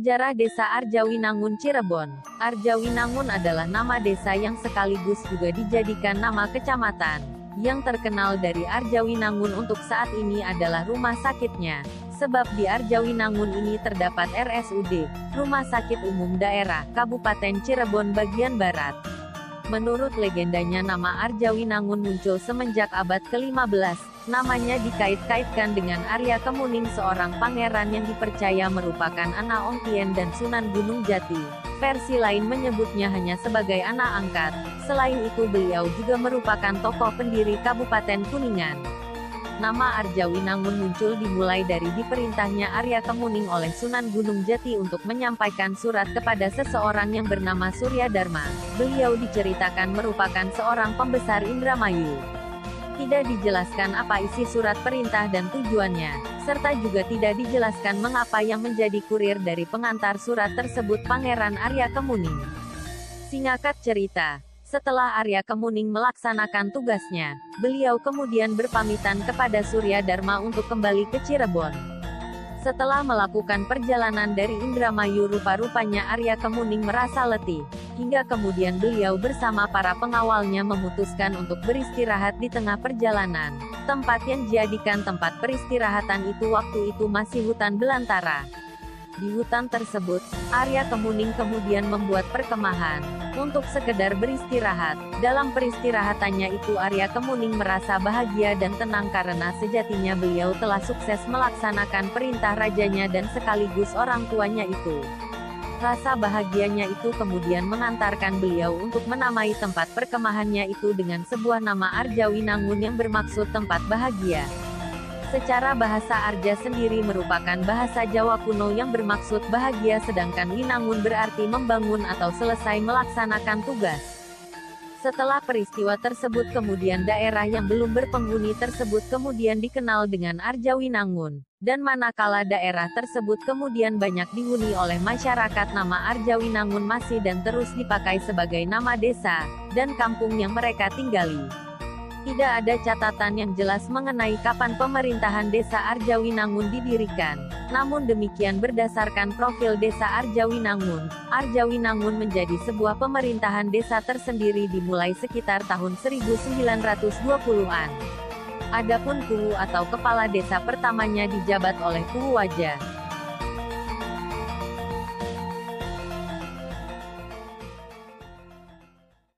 Sejarah Desa Arjawinangun Cirebon Arjawinangun adalah nama desa yang sekaligus juga dijadikan nama kecamatan. Yang terkenal dari Arjawinangun untuk saat ini adalah rumah sakitnya. Sebab di Arjawinangun ini terdapat RSUD, Rumah Sakit Umum Daerah, Kabupaten Cirebon bagian Barat. Menurut legendanya nama Arjawinangun muncul semenjak abad ke-15, Namanya dikait-kaitkan dengan Arya Kemuning seorang pangeran yang dipercaya merupakan anak Ongkien dan Sunan Gunung Jati. Versi lain menyebutnya hanya sebagai anak angkat. Selain itu beliau juga merupakan tokoh pendiri Kabupaten Kuningan. Nama Arjawinangun muncul dimulai dari diperintahnya Arya Kemuning oleh Sunan Gunung Jati untuk menyampaikan surat kepada seseorang yang bernama Surya Dharma. Beliau diceritakan merupakan seorang pembesar Indramayu. Tidak dijelaskan apa isi surat perintah dan tujuannya, serta juga tidak dijelaskan mengapa yang menjadi kurir dari pengantar surat tersebut Pangeran Arya Kemuning. Singkat cerita, setelah Arya Kemuning melaksanakan tugasnya, beliau kemudian berpamitan kepada Surya Dharma untuk kembali ke Cirebon. Setelah melakukan perjalanan dari Indramayu rupa-rupanya Arya Kemuning merasa letih, hingga kemudian beliau bersama para pengawalnya memutuskan untuk beristirahat di tengah perjalanan. Tempat yang dijadikan tempat peristirahatan itu waktu itu masih hutan belantara. Di hutan tersebut, Arya Kemuning kemudian membuat perkemahan, untuk sekedar beristirahat. Dalam peristirahatannya itu Arya Kemuning merasa bahagia dan tenang karena sejatinya beliau telah sukses melaksanakan perintah rajanya dan sekaligus orang tuanya itu. Rasa bahagianya itu kemudian mengantarkan beliau untuk menamai tempat perkemahannya itu dengan sebuah nama Arjawinangun yang bermaksud tempat bahagia. Secara bahasa Arja sendiri merupakan bahasa Jawa kuno yang bermaksud bahagia sedangkan Winangun berarti membangun atau selesai melaksanakan tugas. Setelah peristiwa tersebut kemudian daerah yang belum berpenghuni tersebut kemudian dikenal dengan Arjawinangun. Dan manakala daerah tersebut kemudian banyak dihuni oleh masyarakat nama Arjawinangun masih dan terus dipakai sebagai nama desa, dan kampung yang mereka tinggali. Tidak ada catatan yang jelas mengenai kapan pemerintahan desa Arjawinangun didirikan. Namun demikian berdasarkan profil desa Arjawinangun, Arjawinangun menjadi sebuah pemerintahan desa tersendiri dimulai sekitar tahun 1920-an. Adapun Kuwu atau kepala desa pertamanya dijabat oleh Kuwu Wajah.